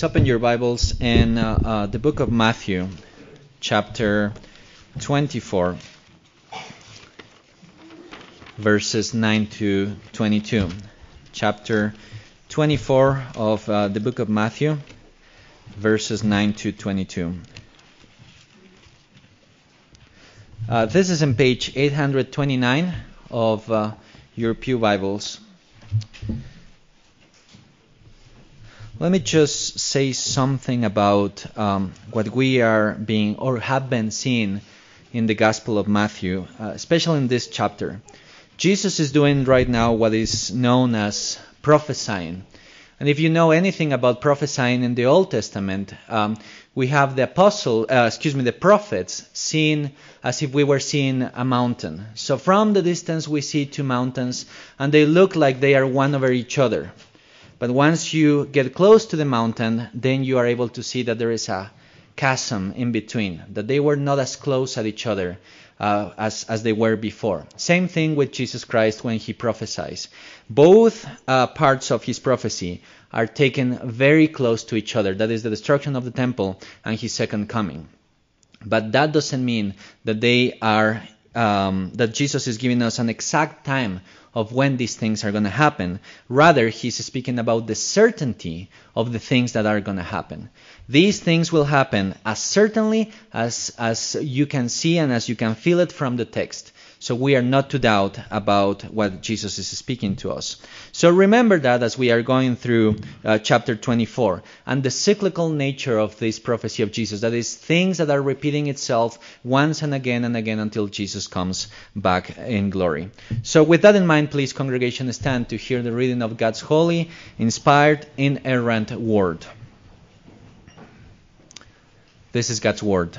Open your Bibles in uh, uh, the book of Matthew, chapter 24, verses 9 to 22. Chapter 24 of uh, the book of Matthew, verses 9 to 22. Uh, this is in page 829 of uh, your Pew Bibles. Let me just say something about um, what we are being or have been seeing in the Gospel of Matthew, uh, especially in this chapter. Jesus is doing right now what is known as prophesying. And if you know anything about prophesying in the Old Testament, um, we have the apostle, uh, excuse me, the prophets seen as if we were seeing a mountain. So from the distance we see two mountains, and they look like they are one over each other. But once you get close to the mountain, then you are able to see that there is a chasm in between, that they were not as close at each other uh, as, as they were before. Same thing with Jesus Christ when he prophesies. Both uh, parts of his prophecy are taken very close to each other. That is the destruction of the temple and his second coming. But that doesn't mean that they are um, that Jesus is giving us an exact time of when these things are going to happen. Rather, he's speaking about the certainty of the things that are going to happen. These things will happen as certainly as, as you can see and as you can feel it from the text. So we are not to doubt about what Jesus is speaking to us. So remember that as we are going through uh, chapter 24 and the cyclical nature of this prophecy of Jesus, that is, things that are repeating itself once and again and again until Jesus comes back in glory. So with that in mind, please, congregation, stand to hear the reading of God's holy, inspired, inerrant word. This is God's word.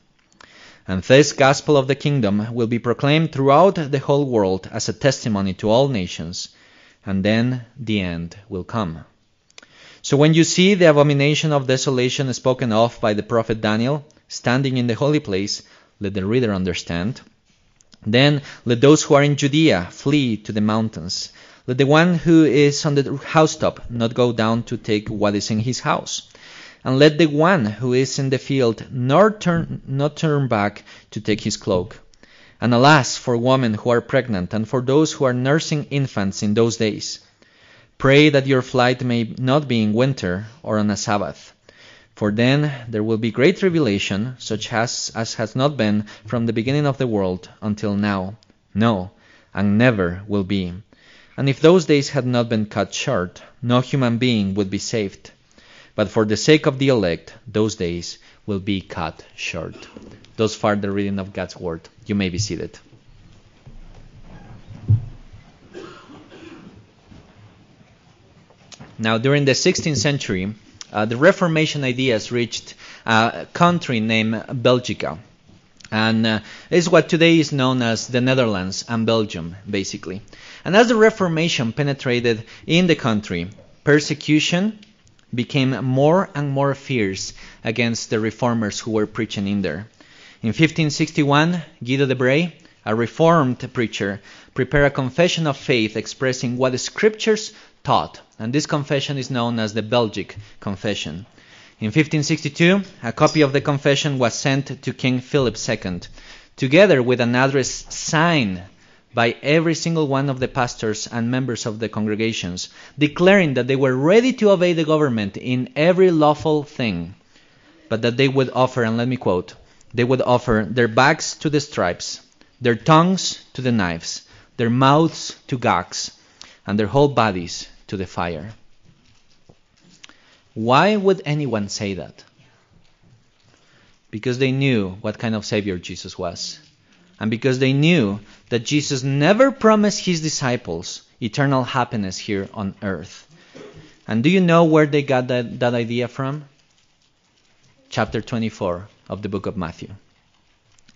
And this gospel of the kingdom will be proclaimed throughout the whole world as a testimony to all nations, and then the end will come. So when you see the abomination of desolation spoken of by the prophet Daniel standing in the holy place, let the reader understand. Then let those who are in Judea flee to the mountains. Let the one who is on the housetop not go down to take what is in his house and let the one who is in the field nor turn, not turn back to take his cloak. And alas for women who are pregnant and for those who are nursing infants in those days. Pray that your flight may not be in winter or on a Sabbath. For then there will be great tribulation, such as, as has not been from the beginning of the world until now. No, and never will be. And if those days had not been cut short, no human being would be saved. But for the sake of the elect, those days will be cut short. Thus far the reading of God's word. You may be seated. Now, during the 16th century, uh, the Reformation ideas reached a country named Belgica. And uh, is what today is known as the Netherlands and Belgium, basically. And as the Reformation penetrated in the country, persecution, became more and more fierce against the reformers who were preaching in there. In 1561, Guido de Brès, a reformed preacher, prepared a confession of faith expressing what the scriptures taught, and this confession is known as the Belgic Confession. In 1562, a copy of the confession was sent to King Philip II, together with an address signed by every single one of the pastors and members of the congregations, declaring that they were ready to obey the government in every lawful thing, but that they would offer, and let me quote, they would offer their backs to the stripes, their tongues to the knives, their mouths to gags, and their whole bodies to the fire. Why would anyone say that? Because they knew what kind of Savior Jesus was and because they knew that Jesus never promised his disciples eternal happiness here on earth. And do you know where they got that, that idea from? Chapter 24 of the book of Matthew.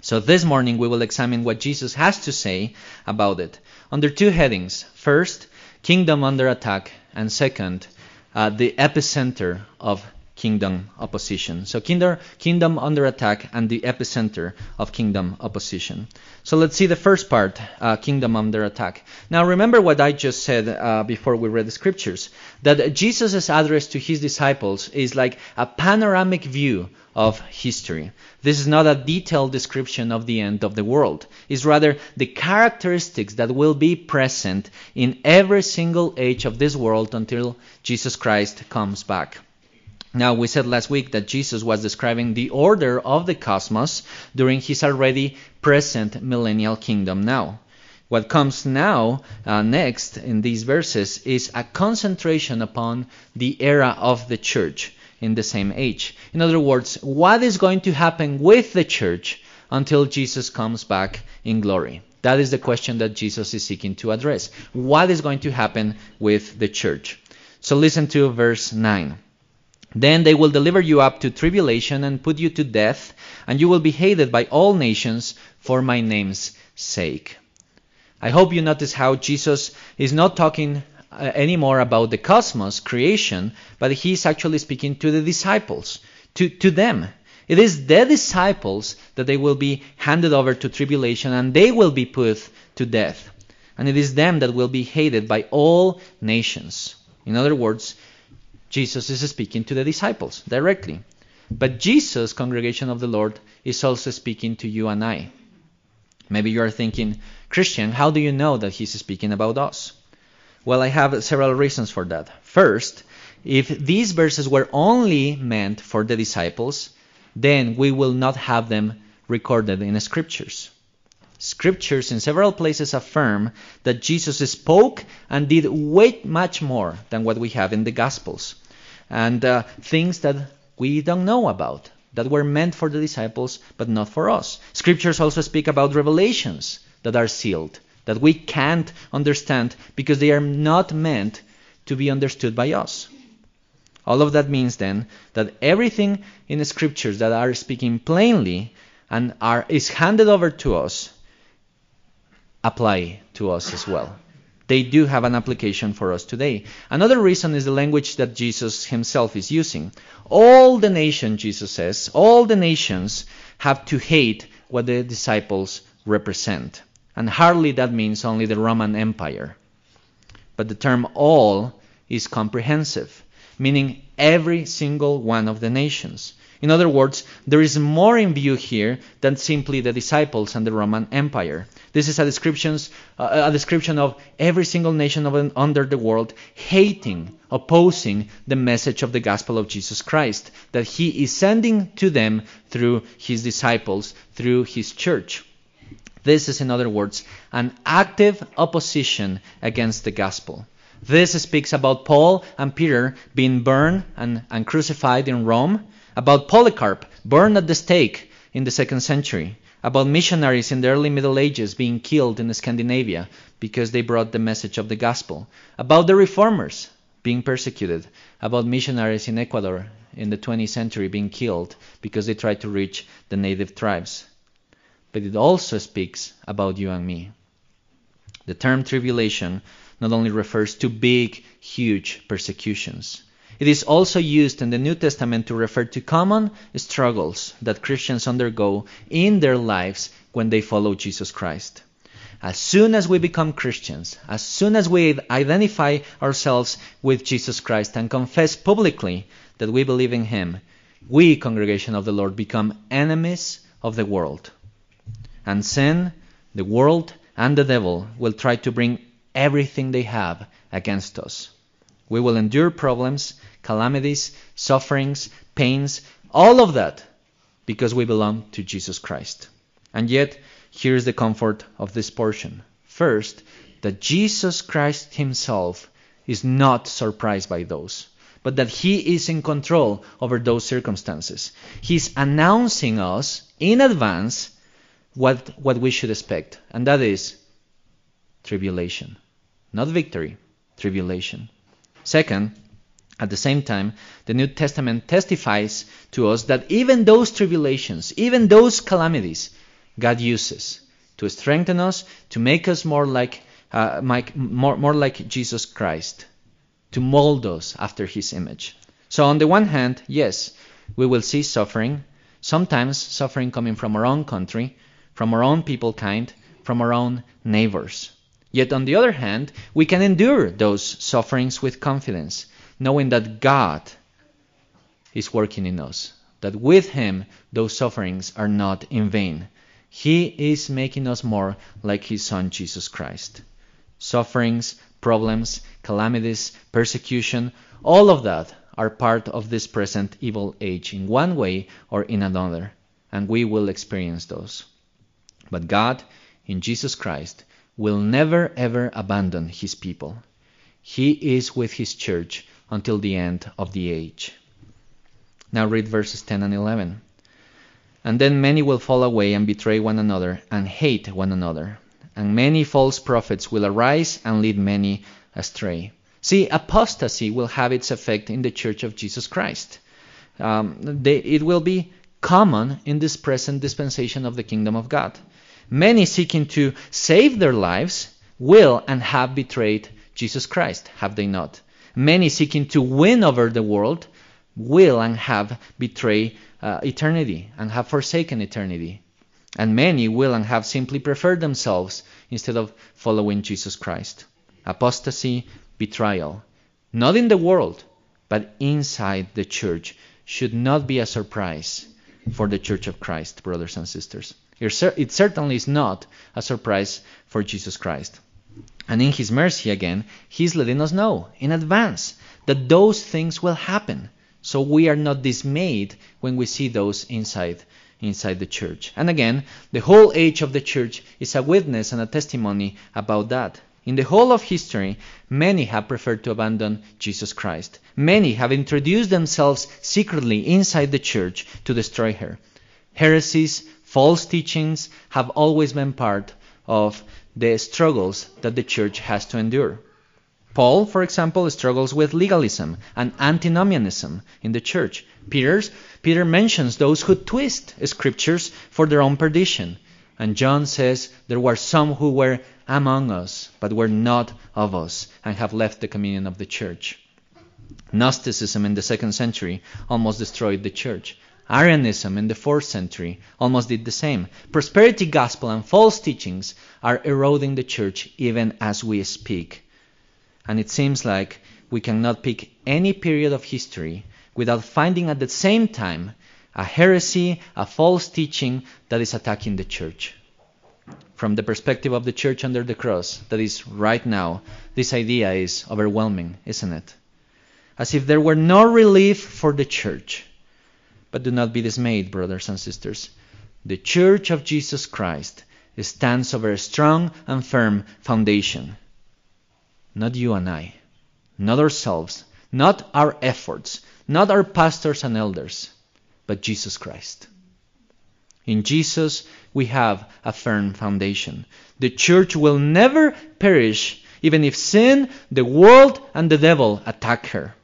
So this morning we will examine what Jesus has to say about it under two headings. First, kingdom under attack, and second, uh, the epicenter of kingdom opposition. So kingdom, kingdom under attack and the epicenter of kingdom opposition. So let's see the first part, uh, kingdom under attack. Now remember what I just said uh, before we read the scriptures, that Jesus' address to his disciples is like a panoramic view of history. This is not a detailed description of the end of the world. It's rather the characteristics that will be present in every single age of this world until Jesus Christ comes back. Now, we said last week that Jesus was describing the order of the cosmos during his already present millennial kingdom now. What comes now, uh, next in these verses, is a concentration upon the era of the church in the same age. In other words, what is going to happen with the church until Jesus comes back in glory? That is the question that Jesus is seeking to address. What is going to happen with the church? So listen to verse 9. Then they will deliver you up to tribulation and put you to death, and you will be hated by all nations for my name's sake. I hope you notice how Jesus is not talking uh, anymore about the cosmos, creation, but he's actually speaking to the disciples, to, to them. It is the disciples that they will be handed over to tribulation and they will be put to death. And it is them that will be hated by all nations. In other words, Jesus is speaking to the disciples directly. But Jesus, congregation of the Lord, is also speaking to you and I. Maybe you are thinking, Cristian, how do you know that he's speaking about us? Well, I have several reasons for that. First, if these verses were only meant for the disciples, then we will not have them recorded in the scriptures. Scriptures in several places affirm that Jesus spoke and did way much more than what we have in the Gospels and uh, things that we don't know about that were meant for the disciples but not for us. Scriptures also speak about revelations that are sealed that we can't understand because they are not meant to be understood by us. All of that means then that everything in the scriptures that are speaking plainly and are is handed over to us apply to us as well they do have an application for us today. Another reason is the language that Jesus himself is using. All the nations, Jesus says, all the nations have to hate what the disciples represent. And hardly that means only the Roman Empire. But the term all is comprehensive, meaning every single one of the nations. In other words, there is more in view here than simply the disciples and the Roman Empire. This is a, descriptions, uh, a description of every single nation of, under the world hating, opposing the message of the gospel of Jesus Christ that he is sending to them through his disciples, through his church. This is, in other words, an active opposition against the gospel. This speaks about Paul and Peter being burned and, and crucified in Rome about Polycarp, burned at the stake in the second century, about missionaries in the early Middle Ages being killed in Scandinavia because they brought the message of the gospel, about the reformers being persecuted, about missionaries in Ecuador in the 20th century being killed because they tried to reach the native tribes. But it also speaks about you and me. The term tribulation not only refers to big, huge persecutions. It is also used in the New Testament to refer to common struggles that Christians undergo in their lives when they follow Jesus Christ. As soon as we become Christians, as soon as we identify ourselves with Jesus Christ and confess publicly that we believe in Him, we, congregation of the Lord, become enemies of the world. And sin, the world, and the devil will try to bring everything they have against us. We will endure problems, calamities, sufferings, pains, all of that because we belong to Jesus Christ. And yet, here is the comfort of this portion. First, that Jesus Christ Himself is not surprised by those, but that He is in control over those circumstances. He's announcing us in advance what, what we should expect, and that is tribulation. Not victory, tribulation. Second, at the same time, the New Testament testifies to us that even those tribulations, even those calamities, God uses to strengthen us, to make us more like, uh, more, more like Jesus Christ, to mold us after his image. So, on the one hand, yes, we will see suffering, sometimes suffering coming from our own country, from our own people kind, from our own neighbors. Yet, on the other hand, we can endure those sufferings with confidence, knowing that God is working in us, that with Him those sufferings are not in vain. He is making us more like His Son Jesus Christ. Sufferings, problems, calamities, persecution, all of that are part of this present evil age in one way or in another, and we will experience those. But God, in Jesus Christ, will never ever abandon His people. He is with His church until the end of the age. Now read verses 10 and 11. And then many will fall away and betray one another and hate one another. And many false prophets will arise and lead many astray. See, apostasy will have its effect in the Church of Jesus Christ. Um, they, it will be common in this present dispensation of the kingdom of God. Many seeking to save their lives will and have betrayed Jesus Christ, have they not? Many seeking to win over the world will and have betrayed uh, eternity and have forsaken eternity. And many will and have simply preferred themselves instead of following Jesus Christ. Apostasy, betrayal, not in the world, but inside the church, should not be a surprise for the church of Christ, brothers and sisters. It certainly is not a surprise for Jesus Christ. And in His mercy, again, He's letting us know in advance that those things will happen. So we are not dismayed when we see those inside inside the church. And again, the whole age of the church is a witness and a testimony about that. In the whole of history, many have preferred to abandon Jesus Christ. Many have introduced themselves secretly inside the church to destroy her. Heresies, false teachings have always been part of the struggles that the church has to endure. Paul, for example, struggles with legalism and antinomianism in the church. Peter's, Peter mentions those who twist scriptures for their own perdition. And John says there were some who were among us, but were not of us, and have left the communion of the church. Gnosticism in the second century almost destroyed the church. Arianism in the fourth century almost did the same. Prosperity gospel and false teachings are eroding the church even as we speak and it seems like we cannot pick any period of history without finding at the same time a heresy, a false teaching that is attacking the church. From the perspective of the church under the cross, that is right now, this idea is overwhelming, isn't it? As if there were no relief for the church. But do not be dismayed, brothers and sisters. The church of Jesus Christ stands over a strong and firm foundation not you and I, not ourselves, not our efforts, not our pastors and elders, but Jesus Christ. In Jesus, we have a firm foundation. The church will never perish, even if sin, the world, and the devil attack her.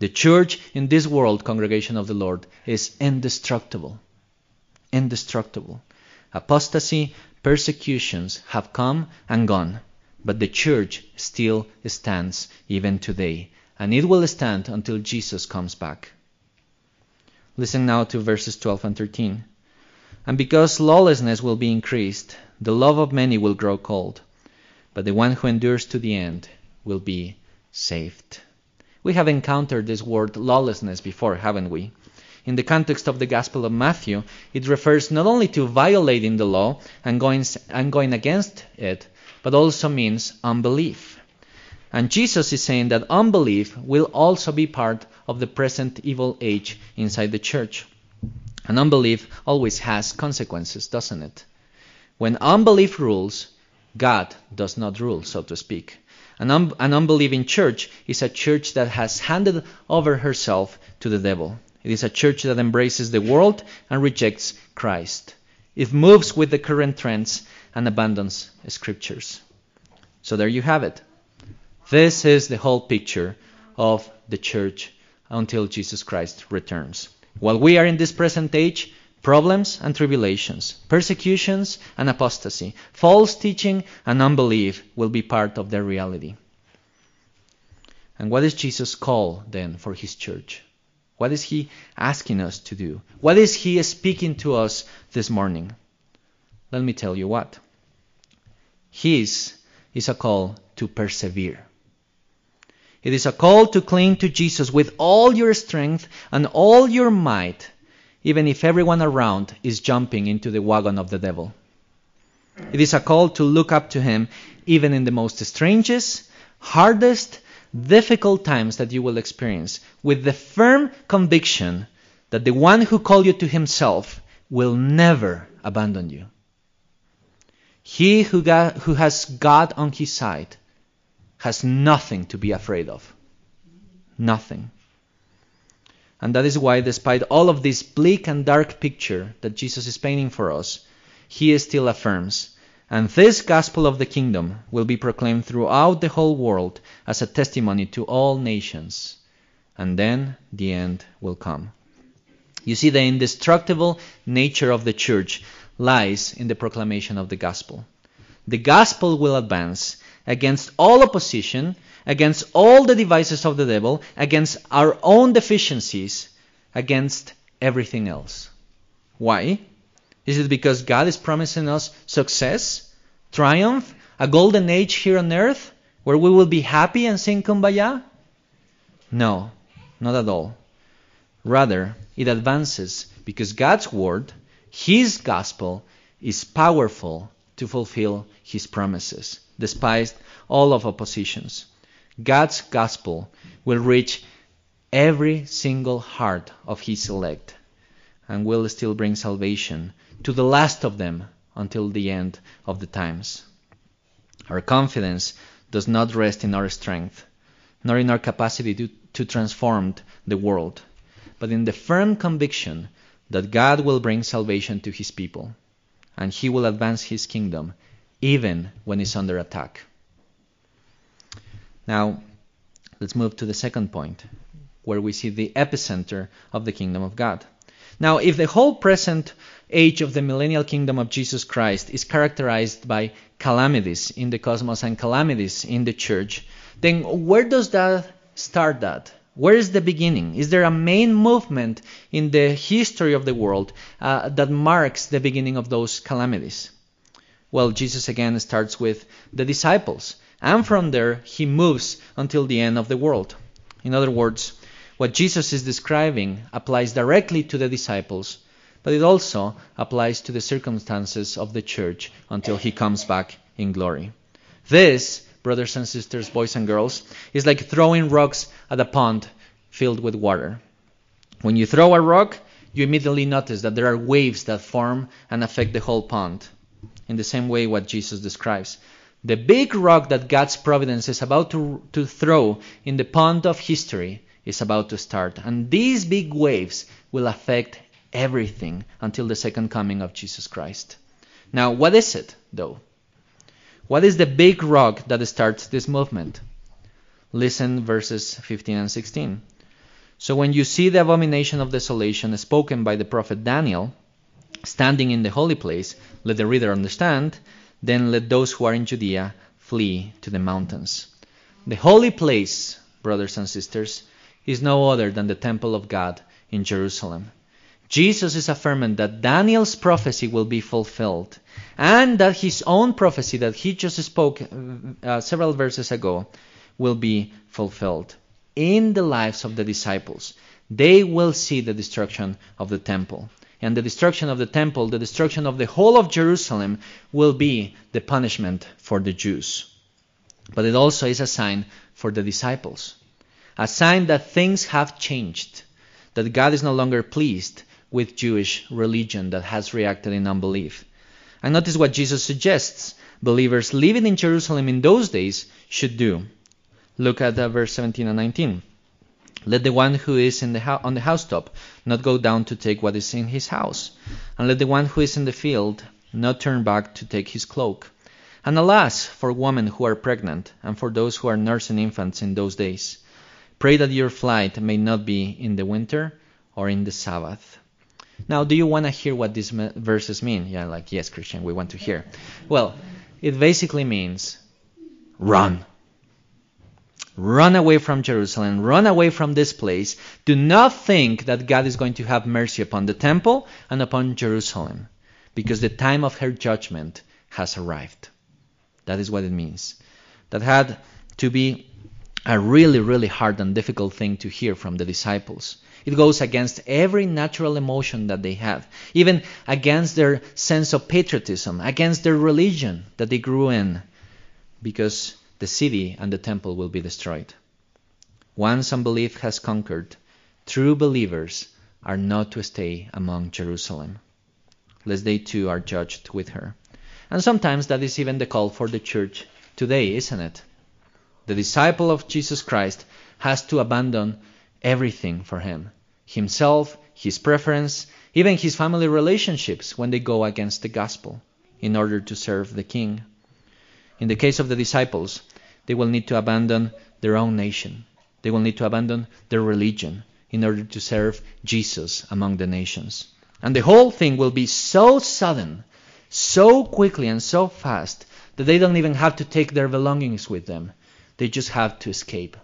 The church in this world, congregation of the Lord, is indestructible. Indestructible. Apostasy, persecutions have come and gone. But the church still stands even today, and it will stand until Jesus comes back. Listen now to verses 12 and 13. And because lawlessness will be increased, the love of many will grow cold, but the one who endures to the end will be saved. We have encountered this word lawlessness before, haven't we? In the context of the Gospel of Matthew, it refers not only to violating the law and going, and going against it, but also means unbelief. And Jesus is saying that unbelief will also be part of the present evil age inside the church. And unbelief always has consequences, doesn't it? When unbelief rules, God does not rule, so to speak. An, un- an, unbelieving church is a church that has handed over herself to the devil. It is a church that embraces the world and rejects Christ. It moves with the current trends and abandons scriptures. So there you have it. This is the whole picture of the church until Jesus Christ returns. While we are in this present age, Problems and tribulations, persecutions and apostasy, false teaching and unbelief will be part of their reality. And what is Jesus' call then for his church? What is he asking us to do? What is he speaking to us this morning? Let me tell you what. His is a call to persevere. It is a call to cling to Jesus with all your strength and all your might, even if everyone around is jumping into the wagon of the devil. It is a call to look up to him even in the most strangest, hardest, difficult times that you will experience, with the firm conviction that the one who called you to himself will never abandon you. He who, got, who has God on his side has nothing to be afraid of. Nothing. And that is why, despite all of this bleak and dark picture that Jesus is painting for us, he still affirms, and this gospel of the kingdom will be proclaimed throughout the whole world as a testimony to all nations. And then the end will come. You see, the indestructible nature of the church lies in the proclamation of the gospel. The gospel will advance against all opposition, against all the devices of the devil, against our own deficiencies, against everything else. Why? Is it because God is promising us success, triumph, a golden age here on earth where we will be happy and sing kumbaya? No, not at all. Rather, it advances because God's word, His gospel, is powerful to fulfill His promises despite all of oppositions. God's gospel will reach every single heart of his elect and will still bring salvation to the last of them until the end of the times. Our confidence does not rest in our strength, nor in our capacity to, to transform the world, but in the firm conviction that God will bring salvation to his people, and he will advance his kingdom even when it's under attack. Now, let's move to the second point, where we see the epicenter of the kingdom of God. Now, if the whole present age of the millennial kingdom of Jesus Christ is characterized by calamities in the cosmos and calamities in the church, then where does that start that? Where is the beginning? Is there a main movement in the history of the world uh, that marks the beginning of those calamities? Well, Jesus again starts with the disciples, and from there he moves until the end of the world. In other words, what Jesus is describing applies directly to the disciples, but it also applies to the circumstances of the church until he comes back in glory. This, brothers and sisters, boys and girls, is like throwing rocks at a pond filled with water. When you throw a rock, you immediately notice that there are waves that form and affect the whole pond in the same way what Jesus describes. The big rock that God's providence is about to, to throw in the pond of history is about to start. And these big waves will affect everything until the second coming of Jesus Christ. Now, what is it, though? What is the big rock that starts this movement? Listen verses 15 and 16. So when you see the abomination of desolation spoken by the prophet Daniel, standing in the holy place, let the reader understand, then let those who are in Judea flee to the mountains. The holy place, brothers and sisters, is no other than the temple of God in Jerusalem. Jesus is affirming that Daniel's prophecy will be fulfilled and that his own prophecy that he just spoke uh, several verses ago will be fulfilled in the lives of the disciples. They will see the destruction of the temple and the destruction of the temple, the destruction of the whole of Jerusalem, will be the punishment for the Jews. But it also is a sign for the disciples, a sign that things have changed, that God is no longer pleased with Jewish religion that has reacted in unbelief. And notice what Jesus suggests believers living in Jerusalem in those days should do. Look at verse 17 and 19. Let the one who is the on the housetop not go down to take what is in his house, and let the one who is in the field not turn back to take his cloak. And alas for women who are pregnant, and for those who are nursing infants in those days. Pray that your flight may not be in the winter or in the Sabbath. Now, do you want to hear what these verses mean? Yeah, like, yes, Cristian, we want to hear. Well, it basically means run. Run away from Jerusalem. Run away from this place. Do not think that God is going to have mercy upon the temple and upon Jerusalem, because the time of her judgment has arrived. That is what it means. That had to be a really, really hard and difficult thing to hear from the disciples. It goes against every natural emotion that they have, even against their sense of patriotism, against their religion that they grew in, because the city and the temple will be destroyed. Once unbelief has conquered, true believers are not to stay among Jerusalem, lest they too are judged with her. And sometimes that is even the call for the church today, isn't it? The disciple of Jesus Christ has to abandon everything for him himself, his preference, even his family relationships when they go against the gospel in order to serve the king. In the case of the disciples, they will need to abandon their own nation. They will need to abandon their religion in order to serve Jesus among the nations. And the whole thing will be so sudden, so quickly, and so fast that they don't even have to take their belongings with them. They just have to escape.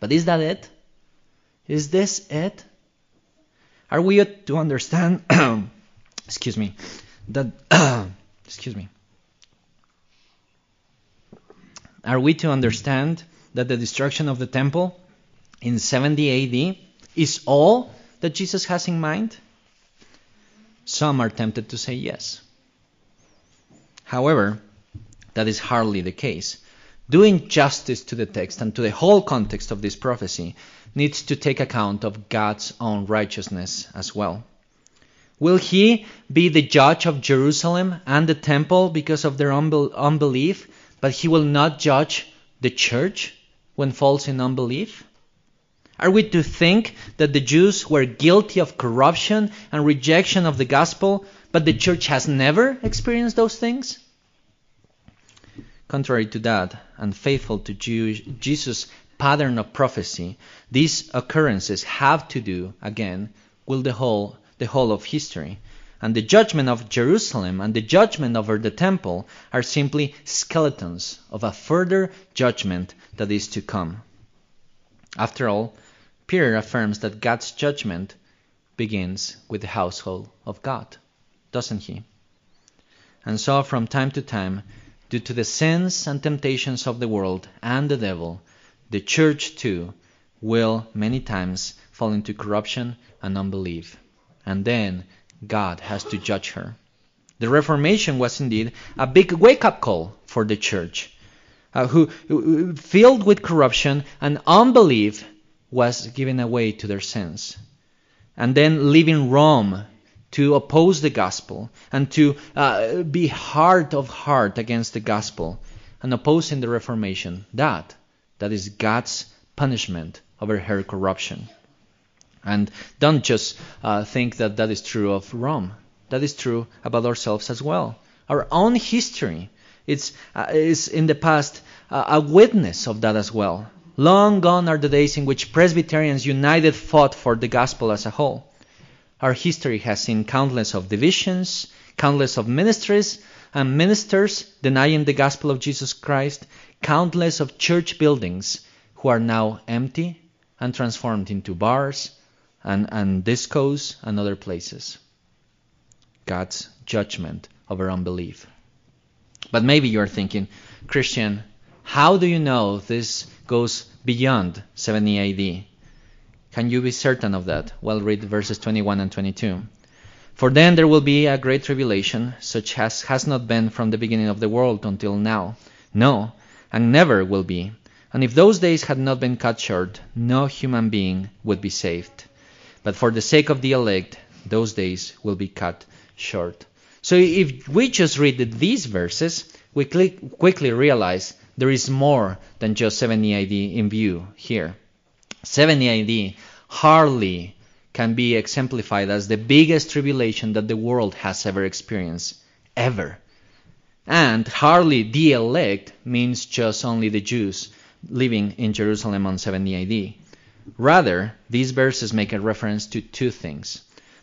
But is that it? Is this it? Are we to understand, excuse me, that, excuse me, are we to understand that the destruction of the temple in 70 AD is all that Jesus has in mind? Some are tempted to say yes. However, that is hardly the case. Doing justice to the text and to the whole context of this prophecy needs to take account of God's own righteousness as well. Will he be the judge of Jerusalem and the temple because of their unbelief, but he will not judge the church when falls in unbelief? Are we to think that the Jews were guilty of corruption and rejection of the gospel, but the church has never experienced those things? Contrary to that, and faithful to Jesus' pattern of prophecy, these occurrences have to do, again, with the whole, the whole of history. And the judgment of Jerusalem and the judgment over the temple are simply skeletons of a further judgment that is to come. After all, Peter affirms that God's judgment begins with the household of God, doesn't he? And so, from time to time, Due to the sins and temptations of the world and the devil, the church too will many times fall into corruption and unbelief. And then God has to judge her. The Reformation was indeed a big wake up call for the church, uh, who, filled with corruption and unbelief, was given away to their sins. And then leaving Rome to oppose the gospel and to uh, be hard of heart against the gospel and opposing the Reformation. That, that is God's punishment over her corruption. And don't just uh, think that that is true of Rome. That is true about ourselves as well. Our own history it's, uh, is in the past uh, a witness of that as well. Long gone are the days in which Presbyterians united fought for the gospel as a whole. Our history has seen countless of divisions, countless of ministries and ministers denying the gospel of Jesus Christ, countless of church buildings who are now empty and transformed into bars and, and discos and other places. God's judgment over unbelief. But maybe you're thinking, Cristian, how do you know this goes beyond 70 AD? Can you be certain of that? Well, read verses 21 and 22. For then there will be a great tribulation, such as has not been from the beginning of the world until now. No, and never will be. And if those days had not been cut short, no human being would be saved. But for the sake of the elect, those days will be cut short. So if we just read these verses, we quickly realize there is more than just 70 AD in view here. 70 AD hardly can be exemplified as the biggest tribulation that the world has ever experienced, ever. And hardly the elect means just only the Jews living in Jerusalem on 70 AD. Rather, these verses make a reference to two things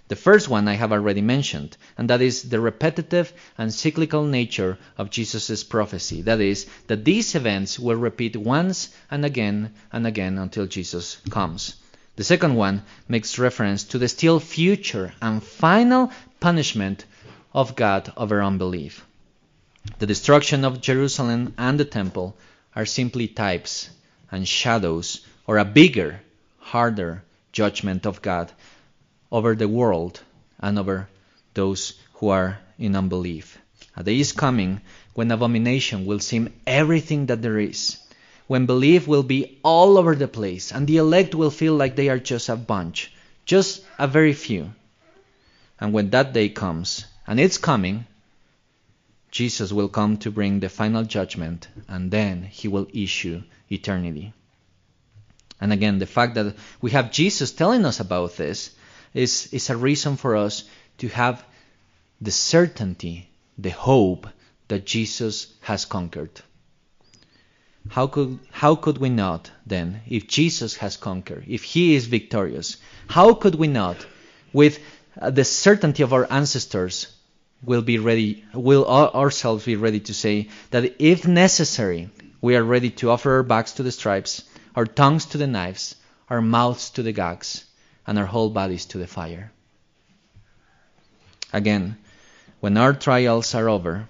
The first one I have already mentioned, and that is the repetitive and cyclical nature of Jesus' prophecy. That is, that these events will repeat once and again and again until Jesus comes. The second one makes reference to the still future and final punishment of God over unbelief. The destruction of Jerusalem and the temple are simply types and shadows or a bigger, harder judgment of God over the world and over those who are in unbelief. A day is coming when abomination will seem everything that there is, when belief will be all over the place, and the elect will feel like they are just a bunch, just a very few. And when that day comes, and it's coming, Jesus will come to bring the final judgment, and then he will issue eternity. And again, the fact that we have Jesus telling us about this is, is a reason for us to have the certainty, the hope that Jesus has conquered. How could, how could we not, then, if Jesus has conquered, if he is victorious, how could we not, with uh, the certainty of our ancestors, will be ready, will ourselves be ready to say that if necessary, we are ready to offer our backs to the stripes, our tongues to the knives, our mouths to the gags, and our whole bodies to the fire. Again, when our trials are over,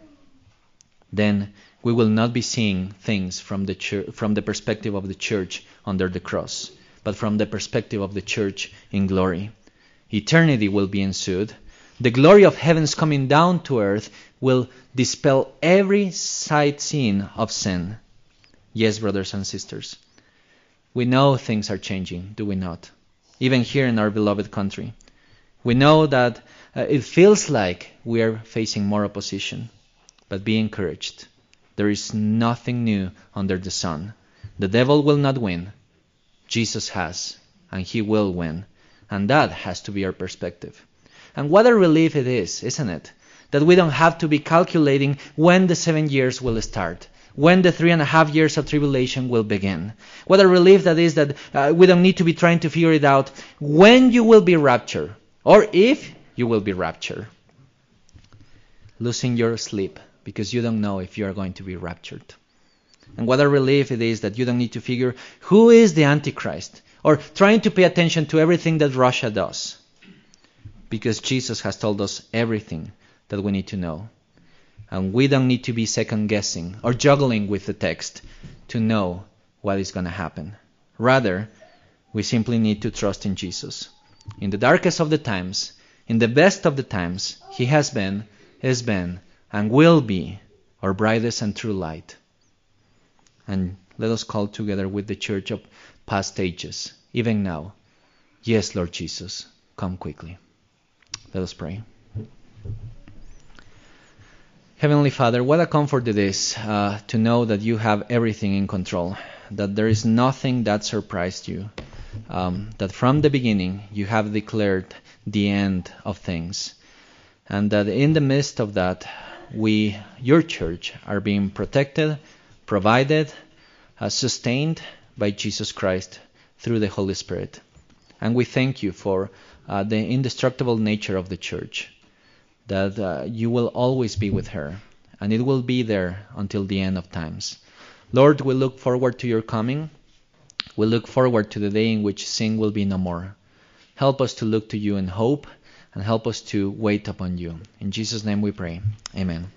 then we will not be seeing things from the, church, from the perspective of the church under the cross, but from the perspective of the church in glory. Eternity will be ensued. The glory of heavens coming down to earth will dispel every sight seen of sin. Yes, brothers and sisters, we know things are changing, do we not? even here in our beloved country. We know that uh, it feels like we are facing more opposition, but be encouraged. There is nothing new under the sun. The devil will not win. Jesus has, and he will win. And that has to be our perspective. And what a relief it is, isn't it? That we don't have to be calculating when the seven years will start when the three and a half years of tribulation will begin. What a relief that is that uh, we don't need to be trying to figure it out when you will be raptured or if you will be raptured. Losing your sleep because you don't know if you are going to be raptured. And what a relief it is that you don't need to figure who is the Antichrist or trying to pay attention to everything that Russia does. Because Jesus has told us everything that we need to know. And we don't need to be second guessing or juggling with the text to know what is going to happen. Rather, we simply need to trust in Jesus. In the darkest of the times, in the best of the times, He has been, is been, and will be our brightest and true light. And let us call together with the church of past ages, even now. Yes, Lord Jesus, come quickly. Let us pray. Heavenly Father, what a comfort it is uh, to know that you have everything in control, that there is nothing that surprised you, um, that from the beginning you have declared the end of things, and that in the midst of that, we, your church, are being protected, provided, uh, sustained by Jesus Christ through the Holy Spirit. And we thank you for uh, the indestructible nature of the church that uh, you will always be with her, and it will be there until the end of times. Lord, we look forward to your coming. We look forward to the day in which sin will be no more. Help us to look to you in hope, and help us to wait upon you. In Jesus' name we pray. Amen.